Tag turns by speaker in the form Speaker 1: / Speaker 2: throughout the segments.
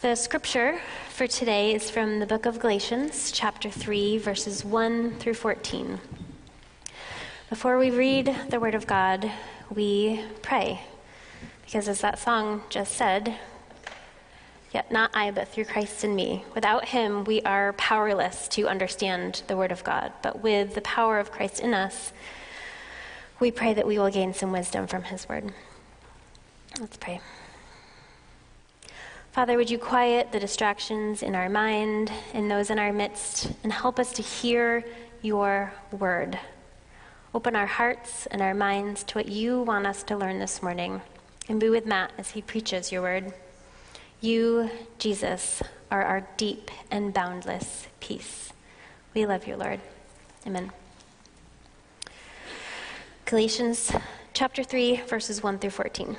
Speaker 1: The scripture for today is from the book of Galatians, chapter 3, verses 1 through 14. Before we read the word of God, we pray. Because as that song just said, yet not I, but through Christ in me. Without him, we are powerless to understand the word of God. But with the power of Christ in us, we pray that we will gain some wisdom from his word. Let's pray. Father, would you quiet the distractions in our mind and those in our midst and help us to hear your word? Open our hearts and our minds to what you want us to learn this morning and be with Matt as he preaches your word. You, Jesus, are our deep and boundless peace. We love you, Lord. Amen. Galatians chapter 3, verses 1 through 14.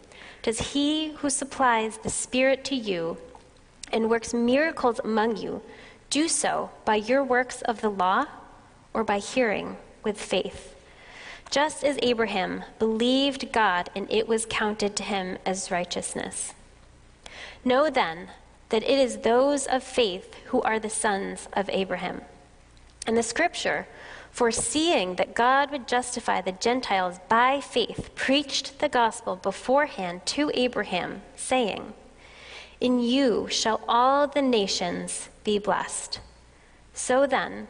Speaker 1: Does he who supplies the Spirit to you and works miracles among you do so by your works of the law or by hearing with faith? Just as Abraham believed God and it was counted to him as righteousness. Know then that it is those of faith who are the sons of Abraham. And the scripture, foreseeing that God would justify the Gentiles by faith, preached the gospel beforehand to Abraham, saying, In you shall all the nations be blessed. So then,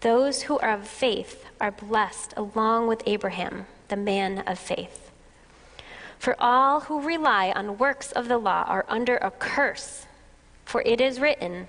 Speaker 1: those who are of faith are blessed along with Abraham, the man of faith. For all who rely on works of the law are under a curse, for it is written,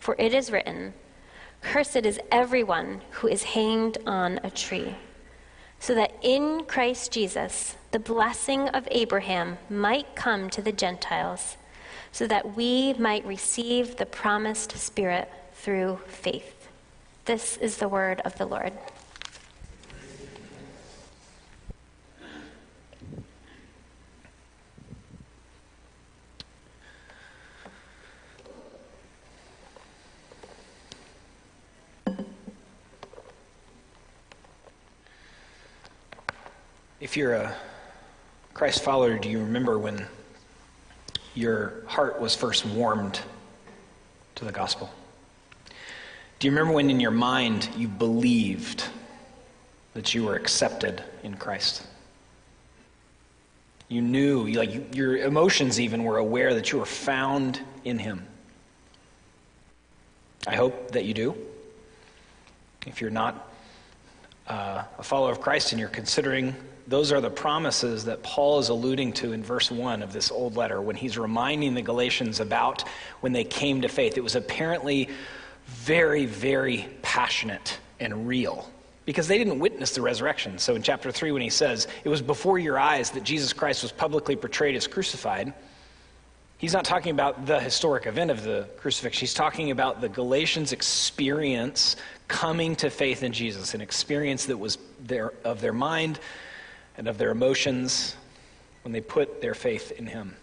Speaker 1: For it is written, Cursed is everyone who is hanged on a tree, so that in Christ Jesus the blessing of Abraham might come to the Gentiles, so that we might receive the promised Spirit through faith. This is the word of the Lord.
Speaker 2: If you're a Christ follower, do you remember when your heart was first warmed to the gospel? Do you remember when in your mind you believed that you were accepted in Christ? You knew, like your emotions even were aware that you were found in Him. I hope that you do. If you're not uh, a follower of Christ and you're considering those are the promises that Paul is alluding to in verse 1 of this old letter when he's reminding the Galatians about when they came to faith. It was apparently very, very passionate and real because they didn't witness the resurrection. So in chapter 3, when he says, It was before your eyes that Jesus Christ was publicly portrayed as crucified, he's not talking about the historic event of the crucifixion. He's talking about the Galatians' experience coming to faith in Jesus, an experience that was their, of their mind and of their emotions when they put their faith in Him.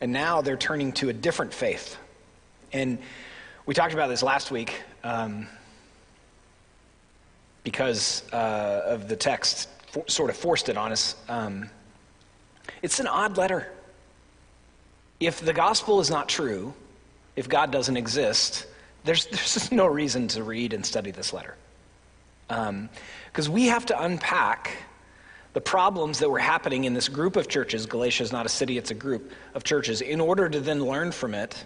Speaker 2: And now they're turning to a different faith. And we talked about this last week um, because uh, of the text for, sort of forced it on us. Um, it's an odd letter. If the gospel is not true, if God doesn't exist, there's, there's no reason to read and study this letter. Um, because we have to unpack the problems that were happening in this group of churches. Galatia is not a city, it's a group of churches, in order to then learn from it.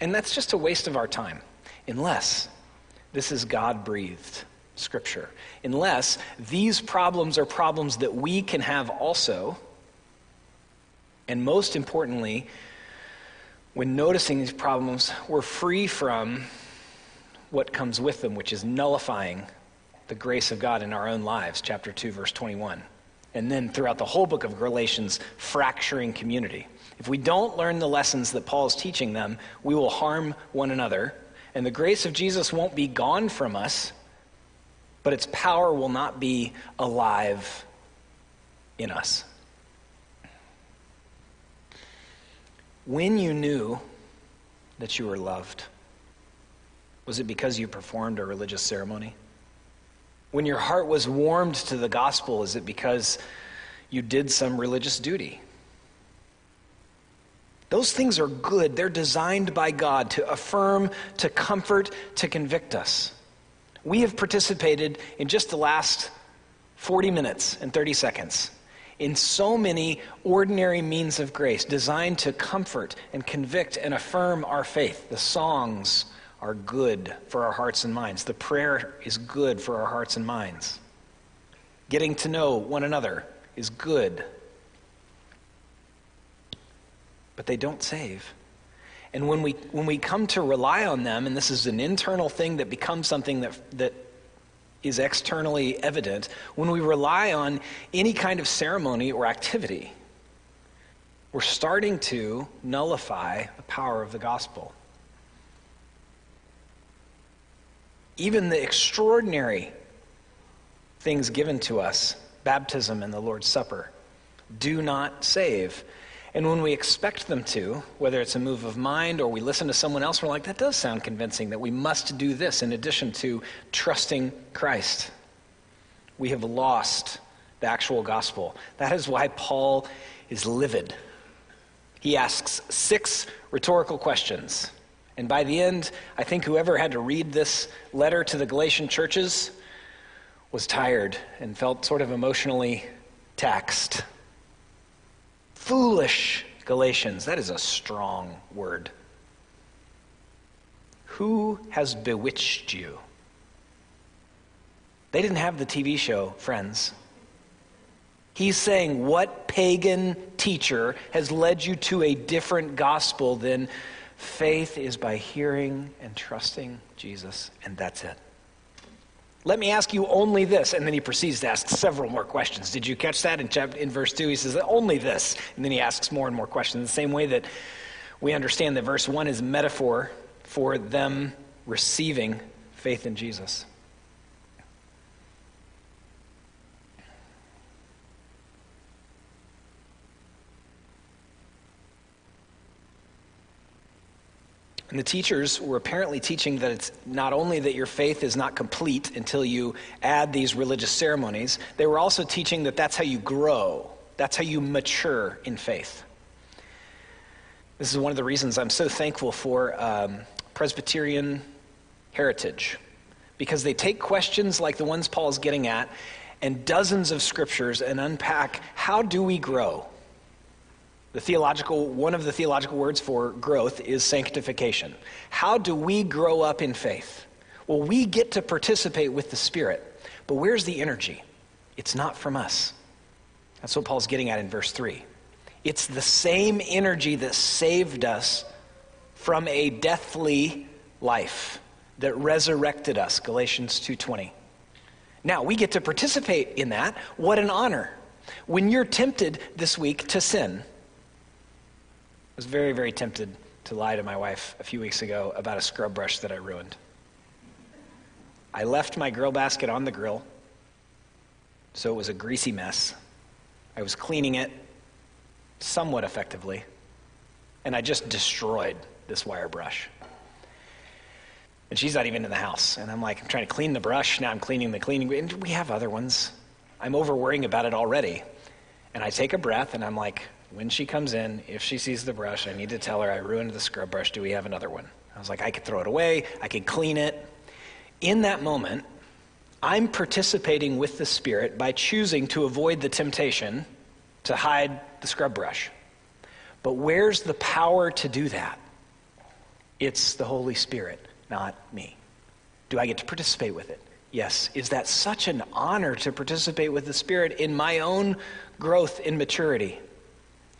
Speaker 2: And that's just a waste of our time, unless this is God breathed scripture. Unless these problems are problems that we can have also. And most importantly, when noticing these problems, we're free from what comes with them, which is nullifying the grace of God in our own lives, chapter 2, verse 21. And then throughout the whole book of Galatians, fracturing community. If we don't learn the lessons that Paul is teaching them, we will harm one another, and the grace of Jesus won't be gone from us, but its power will not be alive in us. When you knew that you were loved, was it because you performed a religious ceremony? When your heart was warmed to the gospel, is it because you did some religious duty? Those things are good. They're designed by God to affirm, to comfort, to convict us. We have participated in just the last 40 minutes and 30 seconds in so many ordinary means of grace designed to comfort and convict and affirm our faith. The songs, are good for our hearts and minds. The prayer is good for our hearts and minds. Getting to know one another is good. But they don't save. And when we, when we come to rely on them, and this is an internal thing that becomes something that, that is externally evident, when we rely on any kind of ceremony or activity, we're starting to nullify the power of the gospel. Even the extraordinary things given to us, baptism and the Lord's Supper, do not save. And when we expect them to, whether it's a move of mind or we listen to someone else, we're like, that does sound convincing that we must do this in addition to trusting Christ. We have lost the actual gospel. That is why Paul is livid. He asks six rhetorical questions and by the end, I think whoever had to read this letter to the Galatian churches was tired and felt sort of emotionally taxed. Foolish Galatians, that is a strong word. Who has bewitched you? They didn't have the TV show, friends. He's saying, What pagan teacher has led you to a different gospel than Faith is by hearing and trusting Jesus, and that's it. Let me ask you only this. And then he proceeds to ask several more questions. Did you catch that in, chapter, in verse 2? He says, only this. And then he asks more and more questions. The same way that we understand that verse 1 is metaphor for them receiving faith in Jesus. And the teachers were apparently teaching that it's not only that your faith is not complete until you add these religious ceremonies, they were also teaching that that's how you grow, that's how you mature in faith. This is one of the reasons I'm so thankful for um, Presbyterian heritage, because they take questions like the ones Paul is getting at and dozens of scriptures and unpack how do we grow? The theological, one of the theological words for growth is sanctification. How do we grow up in faith? Well, we get to participate with the Spirit, but where's the energy? It's not from us. That's what Paul's getting at in verse 3. It's the same energy that saved us from a deathly life that resurrected us, Galatians 2:20. Now, we get to participate in that. What an honor. When you're tempted this week to sin, was very, very tempted to lie to my wife a few weeks ago about a scrub brush that I ruined. I left my grill basket on the grill, so it was a greasy mess. I was cleaning it somewhat effectively, and I just destroyed this wire brush. And she's not even in the house. And I'm like, I'm trying to clean the brush. Now I'm cleaning the cleaning. And we have other ones. I'm over worrying about it already. And I take a breath and I'm like, when she comes in, if she sees the brush, I need to tell her I ruined the scrub brush. Do we have another one? I was like, I could throw it away, I could clean it. In that moment, I'm participating with the Spirit by choosing to avoid the temptation to hide the scrub brush. But where's the power to do that? It's the Holy Spirit, not me. Do I get to participate with it? Yes. Is that such an honor to participate with the Spirit in my own growth in maturity?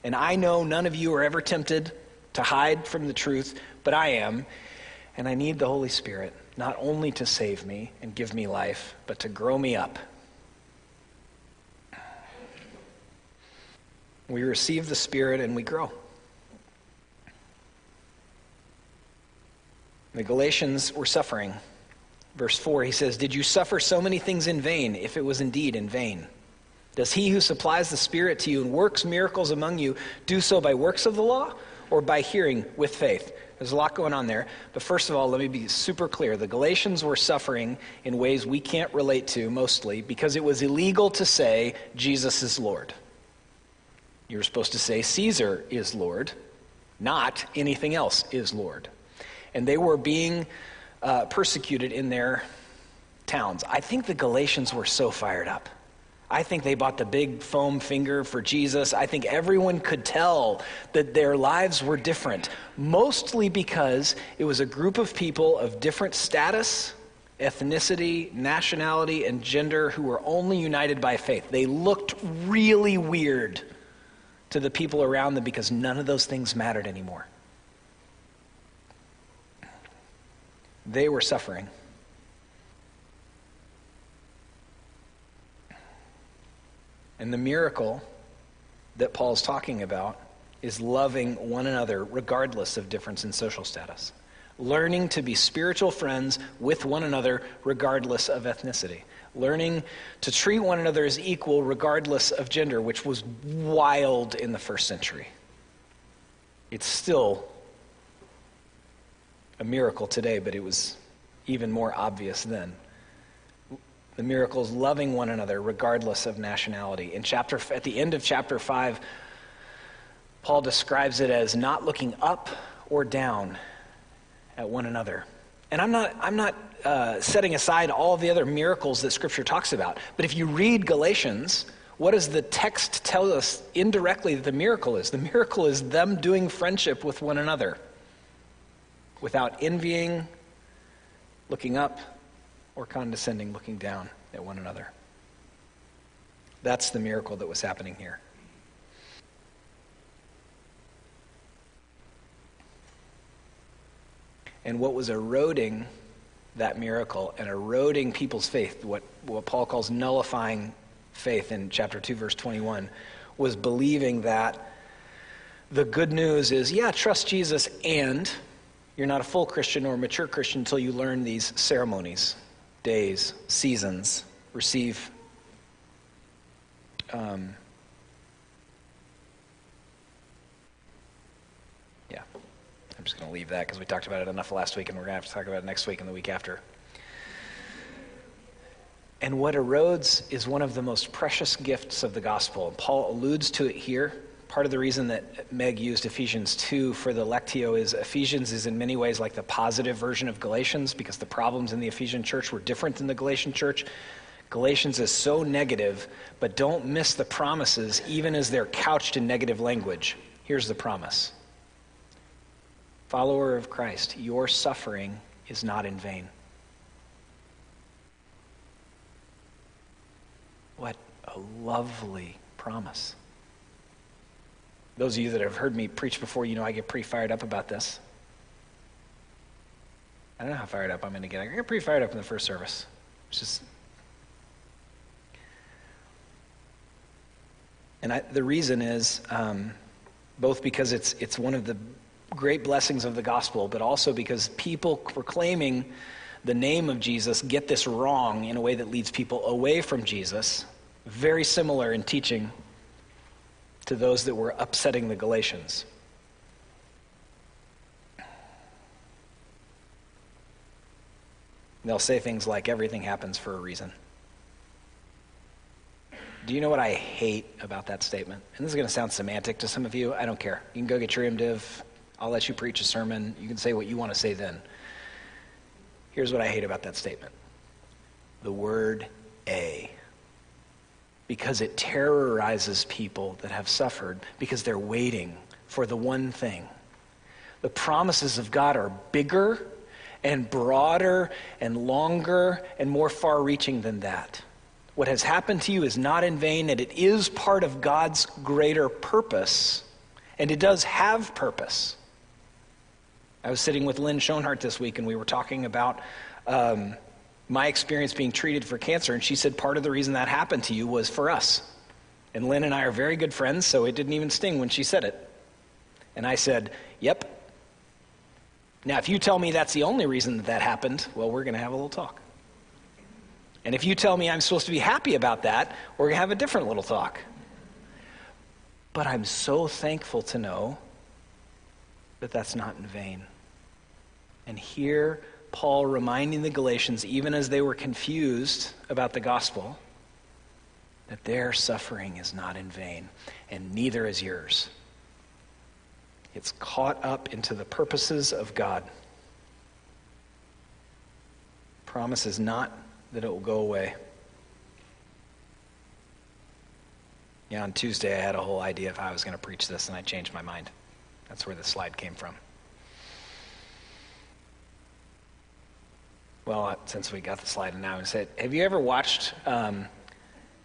Speaker 2: And I know none of you are ever tempted to hide from the truth, but I am. And I need the Holy Spirit not only to save me and give me life, but to grow me up. We receive the Spirit and we grow. The Galatians were suffering. Verse 4, he says, Did you suffer so many things in vain, if it was indeed in vain? Does he who supplies the Spirit to you and works miracles among you do so by works of the law or by hearing with faith? There's a lot going on there. But first of all, let me be super clear. The Galatians were suffering in ways we can't relate to mostly because it was illegal to say Jesus is Lord. You were supposed to say Caesar is Lord, not anything else is Lord. And they were being uh, persecuted in their towns. I think the Galatians were so fired up. I think they bought the big foam finger for Jesus. I think everyone could tell that their lives were different, mostly because it was a group of people of different status, ethnicity, nationality, and gender who were only united by faith. They looked really weird to the people around them because none of those things mattered anymore. They were suffering. And the miracle that Paul's talking about is loving one another regardless of difference in social status. Learning to be spiritual friends with one another regardless of ethnicity. Learning to treat one another as equal regardless of gender, which was wild in the first century. It's still a miracle today, but it was even more obvious then the miracles loving one another regardless of nationality. In chapter at the end of chapter 5, Paul describes it as not looking up or down at one another. And I'm not, I'm not uh, setting aside all the other miracles that Scripture talks about. But if you read Galatians, what does the text tell us indirectly that the miracle is? The miracle is them doing friendship with one another without envying, looking up, or condescending looking down at one another. That's the miracle that was happening here. And what was eroding that miracle and eroding people's faith, what, what Paul calls nullifying faith in chapter 2, verse 21, was believing that the good news is yeah, trust Jesus, and you're not a full Christian or a mature Christian until you learn these ceremonies days, seasons, receive um, yeah, I'm just going to leave that because we talked about it enough last week and we're going to have to talk about it next week and the week after. And what erodes is one of the most precious gifts of the gospel. Paul alludes to it here. Part of the reason that Meg used Ephesians 2 for the Lectio is Ephesians is in many ways like the positive version of Galatians because the problems in the Ephesian church were different than the Galatian church. Galatians is so negative, but don't miss the promises even as they're couched in negative language. Here's the promise Follower of Christ, your suffering is not in vain. What a lovely promise. Those of you that have heard me preach before, you know I get pretty fired up about this. I don't know how fired up I'm going to get. I get pretty fired up in the first service. It's just. And I, the reason is um, both because it's, it's one of the great blessings of the gospel, but also because people proclaiming the name of Jesus get this wrong in a way that leads people away from Jesus. Very similar in teaching to those that were upsetting the Galatians. They'll say things like, everything happens for a reason. Do you know what I hate about that statement? And this is going to sound semantic to some of you. I don't care. You can go get your MDiv. I'll let you preach a sermon. You can say what you want to say then. Here's what I hate about that statement the word a because it terrorizes people that have suffered because they're waiting for the one thing. The promises of God are bigger and broader and longer and more far reaching than that. What has happened to you is not in vain, and it is part of God's greater purpose, and it does have purpose. I was sitting with Lynn Schoenhart this week, and we were talking about um, my experience being treated for cancer, and she said part of the reason that happened to you was for us. And Lynn and I are very good friends, so it didn't even sting when she said it. And I said, Yep. Now, if you tell me that's the only reason that that happened, well, we're going to have a little talk. And if you tell me I'm supposed to be happy about that, we're going to have a different little talk. But I'm so thankful to know that that's not in vain. And here, Paul reminding the Galatians, even as they were confused about the gospel, that their suffering is not in vain, and neither is yours. It's caught up into the purposes of God. Promise is not that it will go away. Yeah, on Tuesday I had a whole idea of how I was going to preach this, and I changed my mind. That's where the slide came from. Well, since we got the slide now, and said, have you ever watched um,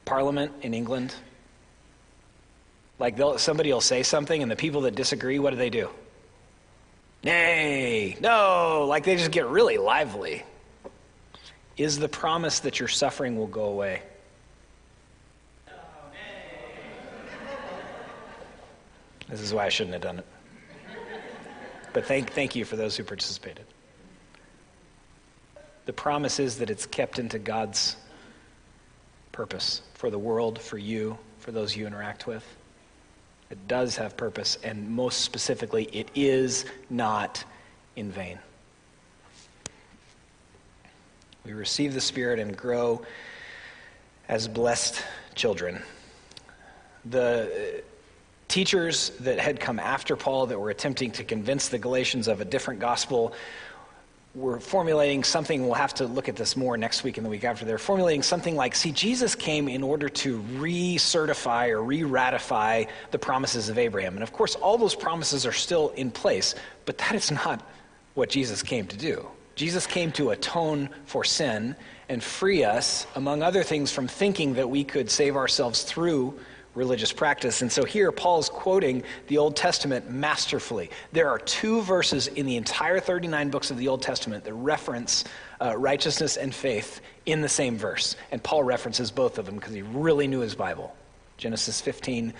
Speaker 2: Parliament in England? Like somebody will say something, and the people that disagree, what do they do? Nay, no, like they just get really lively. Is the promise that your suffering will go away? This is why I shouldn't have done it. But thank, thank you for those who participated. The promise is that it's kept into God's purpose for the world, for you, for those you interact with. It does have purpose, and most specifically, it is not in vain. We receive the Spirit and grow as blessed children. The teachers that had come after Paul that were attempting to convince the Galatians of a different gospel were formulating something, we'll have to look at this more next week and the week after. They're formulating something like see, Jesus came in order to recertify or re ratify the promises of Abraham. And of course, all those promises are still in place, but that is not what Jesus came to do. Jesus came to atone for sin and free us, among other things, from thinking that we could save ourselves through religious practice. And so here, Paul's quoting the Old Testament masterfully. There are two verses in the entire 39 books of the Old Testament that reference uh, righteousness and faith in the same verse. And Paul references both of them because he really knew his Bible Genesis 15,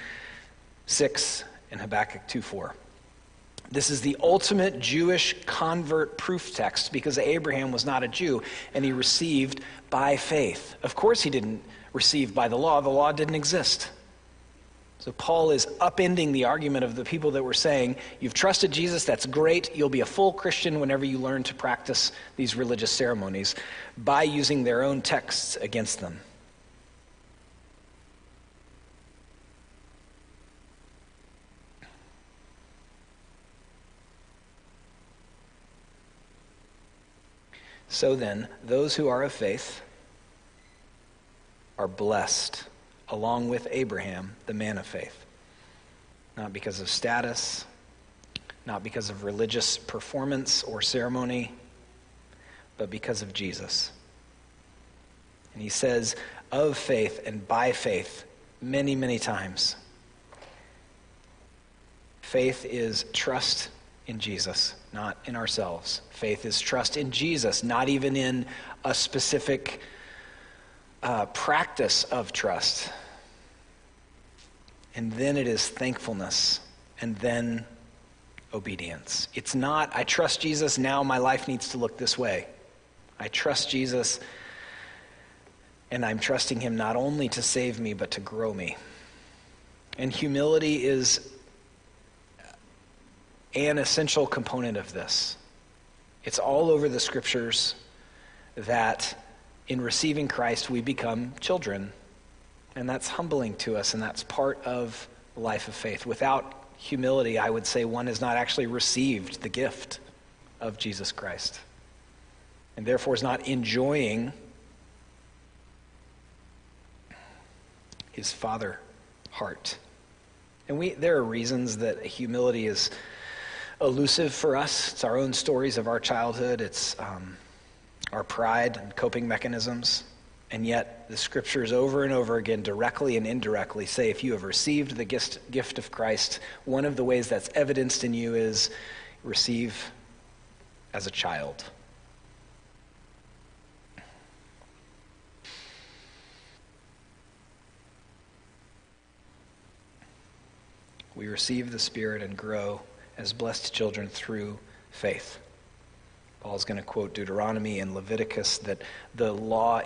Speaker 2: 6, and Habakkuk 2, 4. This is the ultimate Jewish convert proof text because Abraham was not a Jew and he received by faith. Of course, he didn't receive by the law, the law didn't exist. So Paul is upending the argument of the people that were saying, You've trusted Jesus, that's great. You'll be a full Christian whenever you learn to practice these religious ceremonies by using their own texts against them. So then, those who are of faith are blessed along with Abraham, the man of faith. Not because of status, not because of religious performance or ceremony, but because of Jesus. And he says, of faith and by faith, many, many times. Faith is trust in Jesus, not in ourselves. Faith is trust in Jesus, not even in a specific uh, practice of trust and then it is thankfulness, and then obedience. It's not, I trust Jesus, now my life needs to look this way. I trust Jesus, and I'm trusting him not only to save me, but to grow me. And humility is an essential component of this. It's all over the scriptures that in receiving Christ, we become children and that's humbling to us, and that's part of life of faith. Without humility, I would say one has not actually received the gift of Jesus Christ, and therefore is not enjoying his Father heart. And we, there are reasons that humility is elusive for us. It's our own stories of our childhood, it's um, our pride and coping mechanisms. And yet, the scriptures over and over again, directly and indirectly, say if you have received the gift, gift of Christ, one of the ways that's evidenced in you is receive as a child. We receive the Spirit and grow as blessed children through faith. Paul's going to quote Deuteronomy and Leviticus that the law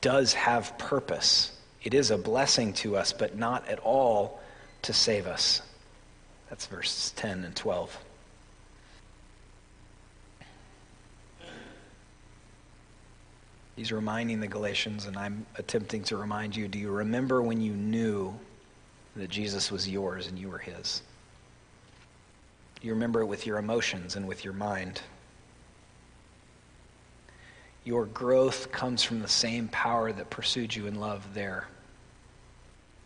Speaker 2: does have purpose. It is a blessing to us, but not at all to save us. That's verses 10 and 12. He's reminding the Galatians, and I'm attempting to remind you do you remember when you knew that Jesus was yours and you were his? You remember it with your emotions and with your mind. Your growth comes from the same power that pursued you in love there.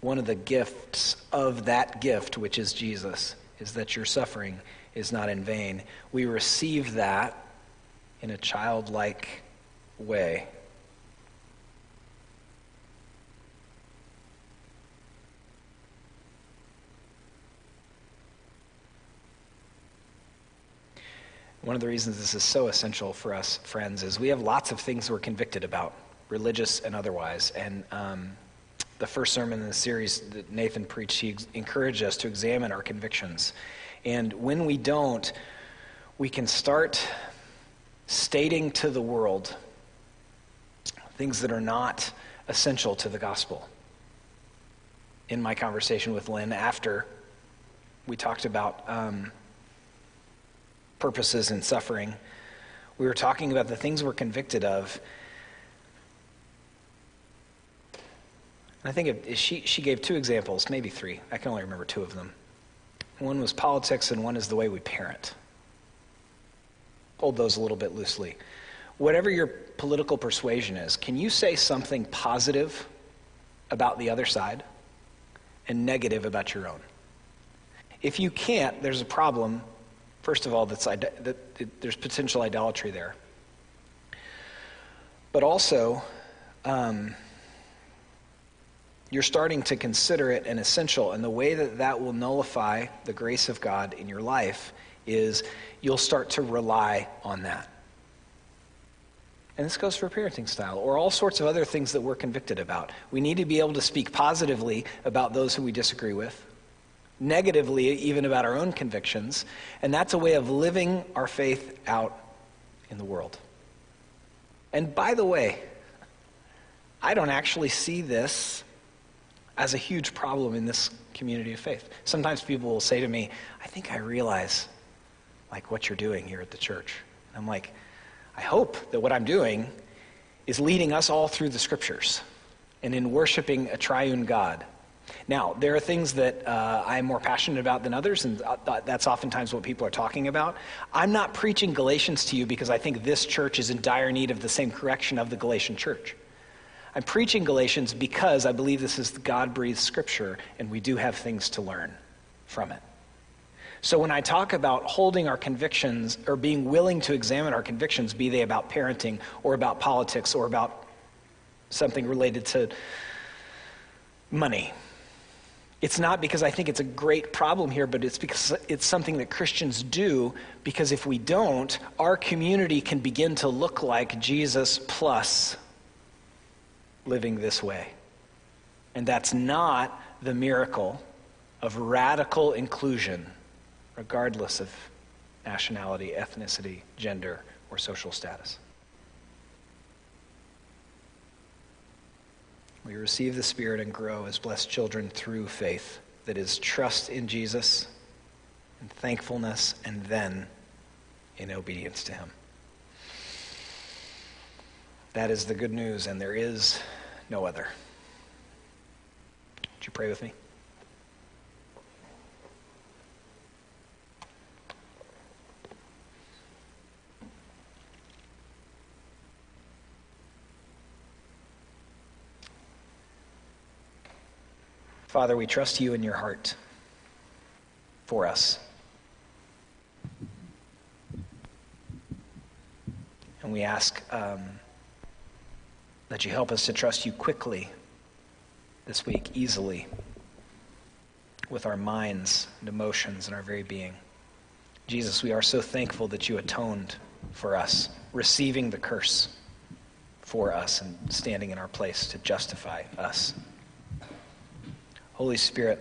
Speaker 2: One of the gifts of that gift, which is Jesus, is that your suffering is not in vain. We receive that in a childlike way. One of the reasons this is so essential for us, friends, is we have lots of things we're convicted about, religious and otherwise. And um, the first sermon in the series that Nathan preached, he encouraged us to examine our convictions. And when we don't, we can start stating to the world things that are not essential to the gospel. In my conversation with Lynn after we talked about um, purposes in suffering. We were talking about the things we're convicted of. I think it, she, she gave two examples, maybe three. I can only remember two of them. One was politics, and one is the way we parent. Hold those a little bit loosely. Whatever your political persuasion is, can you say something positive about the other side and negative about your own? If you can't, there's a problem First of all, that's, that, there's potential idolatry there. But also, um, you're starting to consider it an essential. And the way that that will nullify the grace of God in your life is you'll start to rely on that. And this goes for parenting style or all sorts of other things that we're convicted about. We need to be able to speak positively about those who we disagree with negatively even about our own convictions, and that's a way of living our faith out in the world. And by the way, I don't actually see this as a huge problem in this community of faith. Sometimes people will say to me, I think I realize like what you're doing here at the church. And I'm like, I hope that what I'm doing is leading us all through the scriptures and in worshiping a triune God now, there are things that uh, I'm more passionate about than others, and uh, that's oftentimes what people are talking about. I'm not preaching Galatians to you because I think this church is in dire need of the same correction of the Galatian church. I'm preaching Galatians because I believe this is God breathed scripture, and we do have things to learn from it. So when I talk about holding our convictions or being willing to examine our convictions, be they about parenting or about politics or about something related to money, it's not because I think it's a great problem here, but it's because it's something that Christians do, because if we don't, our community can begin to look like Jesus plus living this way. And that's not the miracle of radical inclusion, regardless of nationality, ethnicity, gender, or social status. We receive the Spirit and grow as blessed children through faith that is trust in Jesus and thankfulness and then in obedience to Him. That is the good news, and there is no other. Would you pray with me? Father, we trust you in your heart for us. And we ask um, that you help us to trust you quickly this week, easily, with our minds and emotions and our very being. Jesus, we are so thankful that you atoned for us, receiving the curse for us and standing in our place to justify us. Holy Spirit,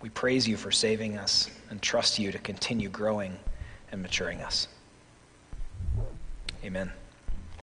Speaker 2: we praise you for saving us and trust you to continue growing and maturing us. Amen.